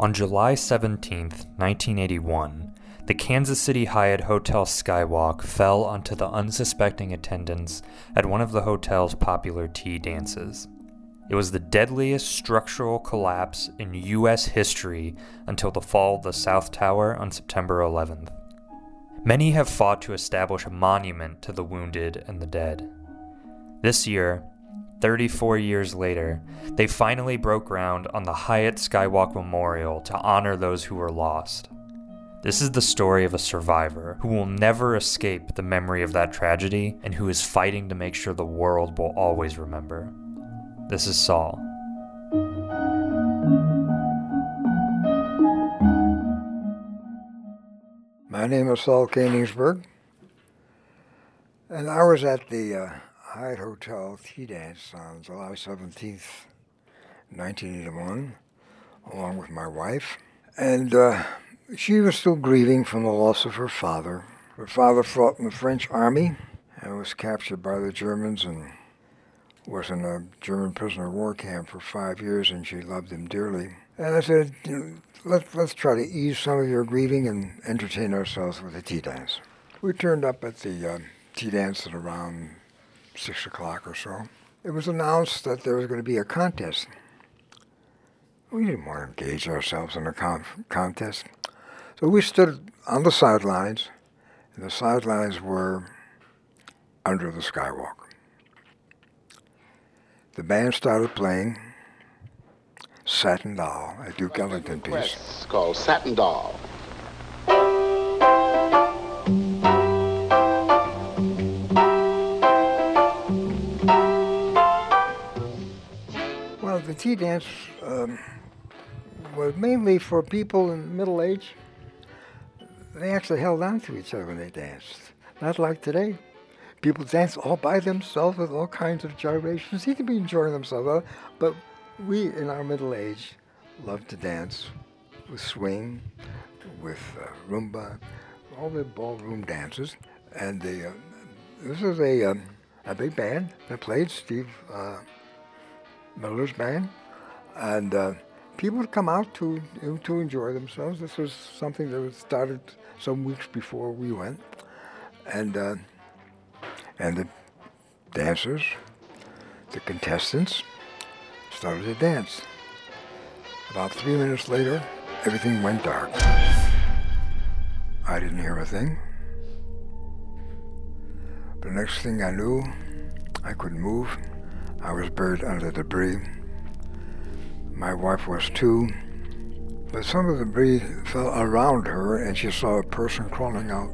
On July 17, 1981, the Kansas City Hyatt Hotel Skywalk fell onto the unsuspecting attendants at one of the hotel's popular tea dances. It was the deadliest structural collapse in U.S. history until the fall of the South Tower on September 11th. Many have fought to establish a monument to the wounded and the dead. This year, 34 years later, they finally broke ground on the Hyatt Skywalk Memorial to honor those who were lost. This is the story of a survivor who will never escape the memory of that tragedy and who is fighting to make sure the world will always remember. This is Saul. My name is Saul Koenigsberg, and I was at the uh, Hyatt Hotel tea dance on July 17th, 1981, along with my wife. And uh, she was still grieving from the loss of her father. Her father fought in the French army and was captured by the Germans and was in a German prisoner of war camp for five years, and she loved him dearly. And I said, let, let's try to ease some of your grieving and entertain ourselves with a tea dance. We turned up at the uh, tea dance at around 6 o'clock or so. It was announced that there was going to be a contest. We didn't want to engage ourselves in a con- contest. So we stood on the sidelines, and the sidelines were under the skywalk. The band started playing Satin Doll, a Duke Ellington piece. It's called Satin Doll. Tea dance um, was mainly for people in middle age. They actually held on to each other when they danced. Not like today. People dance all by themselves with all kinds of gyrations. They can be enjoying themselves, uh, but we in our middle age love to dance with swing, with uh, rumba, all the ballroom dances. And the, uh, this is a, um, a big band that played, Steve uh, Miller's band. And uh, people would come out to, to enjoy themselves. This was something that was started some weeks before we went. And, uh, and the dancers, the contestants, started to dance. About three minutes later, everything went dark. I didn't hear a thing. The next thing I knew, I couldn't move. I was buried under debris. My wife was too. But some of the debris fell around her, and she saw a person crawling out.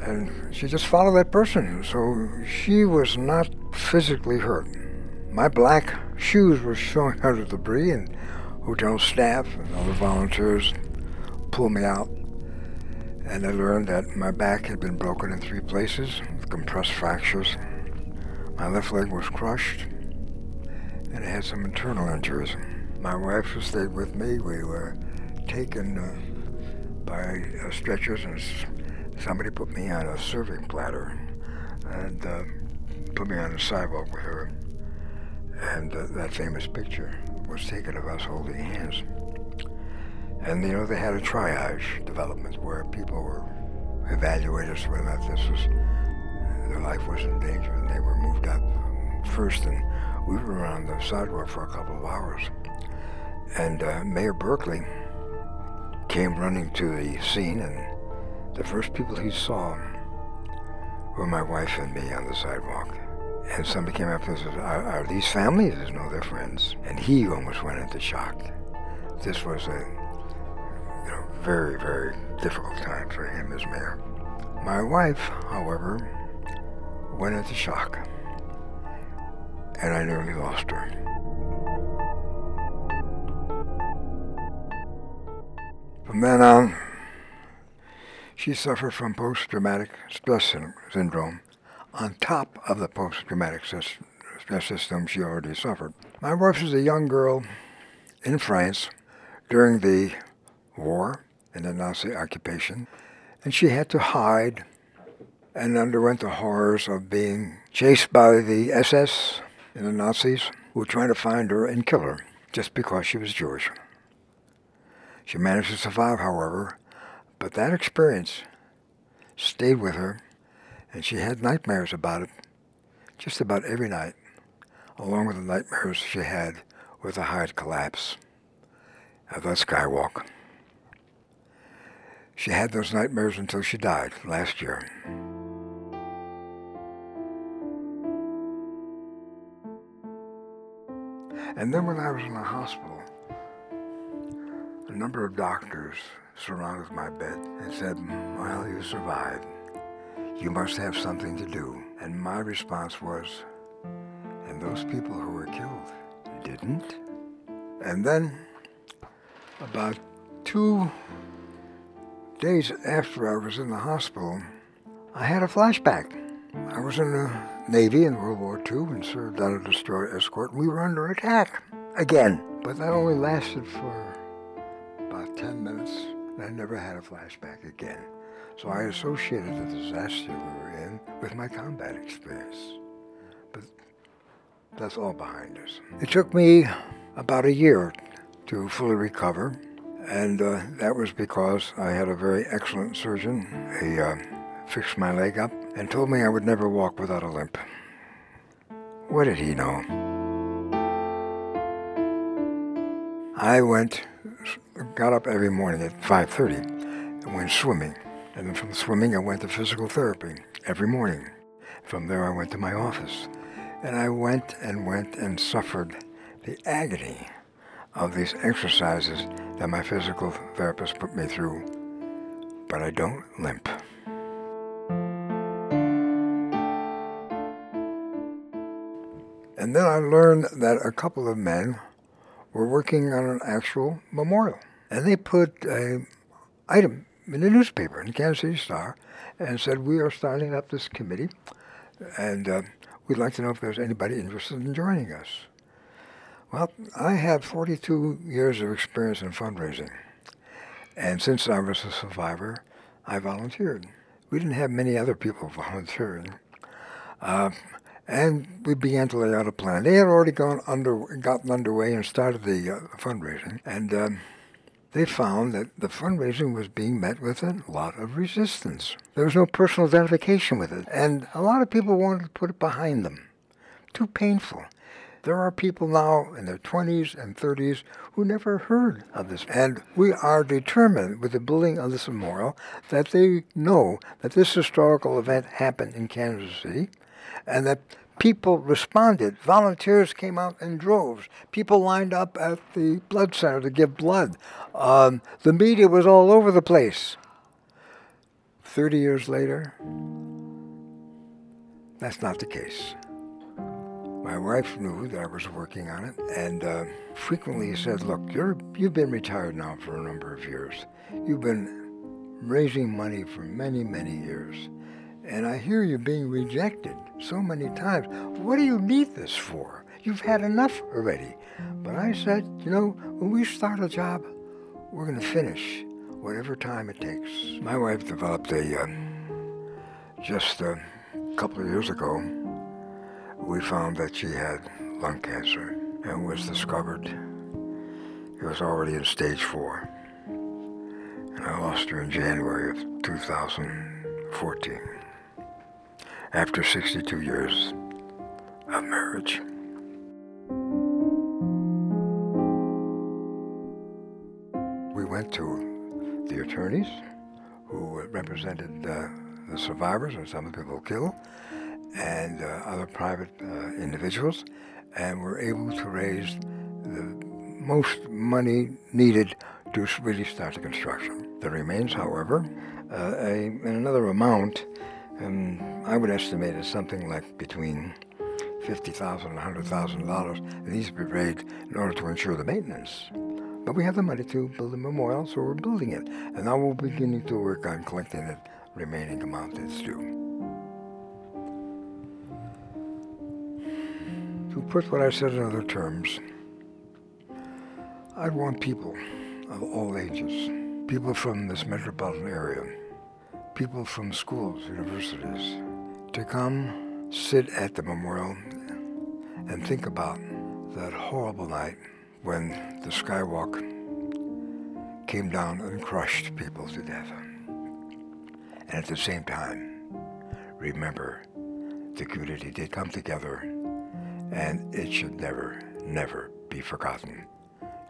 And she just followed that person. So she was not physically hurt. My black shoes were showing out of debris, and hotel staff and other volunteers pulled me out. And I learned that my back had been broken in three places with compressed fractures. My left leg was crushed, and had some internal injuries. My wife stayed with me. We were taken uh, by uh, stretchers, and somebody put me on a serving platter and uh, put me on the sidewalk with her. And uh, that famous picture was taken of us holding hands. And you know, they had a triage development where people were evaluated whether or not this was their life was in danger, and they were moved up first. And we were on the sidewalk for a couple of hours. And uh, Mayor Berkley came running to the scene, and the first people he saw were my wife and me on the sidewalk. And somebody came up and said, are, are these families? No, they're friends. And he almost went into shock. This was a you know, very, very difficult time for him as mayor. My wife, however, went into shock. And I nearly lost her. From then on, she suffered from post-traumatic stress syndrome on top of the post-traumatic stress system she already suffered. My wife was a young girl in France during the war and the Nazi occupation, and she had to hide and underwent the horrors of being chased by the SS and the Nazis were trying to find her and kill her just because she was Jewish. She managed to survive, however, but that experience stayed with her, and she had nightmares about it just about every night, along with the nightmares she had with the Hyatt collapse of the skywalk. She had those nightmares until she died last year. And then when I was in the hospital, a number of doctors surrounded my bed and said, Well, you survived. You must have something to do. And my response was, And those people who were killed didn't? And then, about two days after I was in the hospital, I had a flashback. I was in the Navy in World War II and served on a destroyer escort. and We were under attack again, but that only lasted for about 10 minutes. And I never had a flashback again. So I associated the disaster we were in with my combat experience. But that's all behind us. It took me about a year to fully recover, and uh, that was because I had a very excellent surgeon. He uh, fixed my leg up and told me I would never walk without a limp. What did he know? I went, got up every morning at 5.30 and went swimming. And from swimming, I went to physical therapy every morning. From there, I went to my office. And I went and went and suffered the agony of these exercises that my physical therapist put me through. But I don't limp. And then I learned that a couple of men were working on an actual memorial. And they put a item in the newspaper, in the Kansas City Star, and said, we are starting up this committee, and uh, we'd like to know if there's anybody interested in joining us. Well, I have 42 years of experience in fundraising. And since I was a survivor, I volunteered. We didn't have many other people volunteering. Uh, and we began to lay out a plan. They had already gone under, gotten underway and started the uh, fundraising, and um, they found that the fundraising was being met with a lot of resistance. There was no personal identification with it, and a lot of people wanted to put it behind them. Too painful. There are people now in their 20s and 30s who never heard of this. And we are determined with the building of this memorial that they know that this historical event happened in Kansas City and that people responded. Volunteers came out in droves. People lined up at the blood center to give blood. Um, the media was all over the place. 30 years later, that's not the case. My wife knew that I was working on it, and uh, frequently said, "Look, you're you've been retired now for a number of years. You've been raising money for many, many years. And I hear you being rejected so many times. What do you need this for? You've had enough already. But I said, you know, when we start a job, we're going to finish whatever time it takes. My wife developed a, uh, just a couple of years ago, we found that she had lung cancer and was discovered it was already in stage four. And I lost her in January of 2014 after 62 years of marriage. We went to the attorneys who represented uh, the survivors and some of the people killed and uh, other private uh, individuals and were able to raise the most money needed to really start the construction. There remains, however, uh, a, another amount and I would estimate it something like between 50,000 and $100,000 that needs to be raised in order to ensure the maintenance. But we have the money to build a memorial, so we're building it. And now we're beginning to work on collecting the remaining amount that's due. To put what I said in other terms, I'd want people of all ages, people from this metropolitan area, people from schools, universities, to come sit at the memorial and think about that horrible night when the skywalk came down and crushed people to death. And at the same time, remember, the community did come together, and it should never, never be forgotten,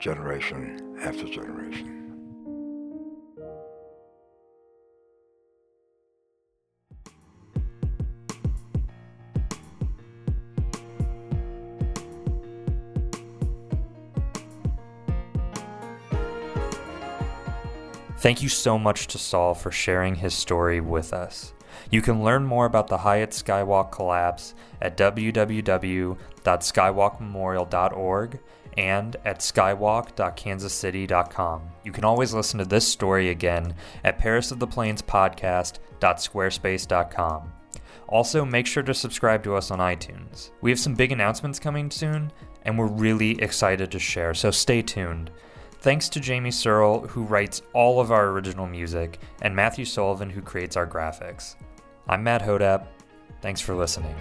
generation after generation. Thank you so much to Saul for sharing his story with us. You can learn more about the Hyatt Skywalk collapse at www.skywalkmemorial.org and at skywalk.kansascity.com. You can always listen to this story again at Paris of the Plains podcast.squarespace.com. Also, make sure to subscribe to us on iTunes. We have some big announcements coming soon, and we're really excited to share, so stay tuned. Thanks to Jamie Searle, who writes all of our original music, and Matthew Sullivan, who creates our graphics. I'm Matt Hodap. Thanks for listening.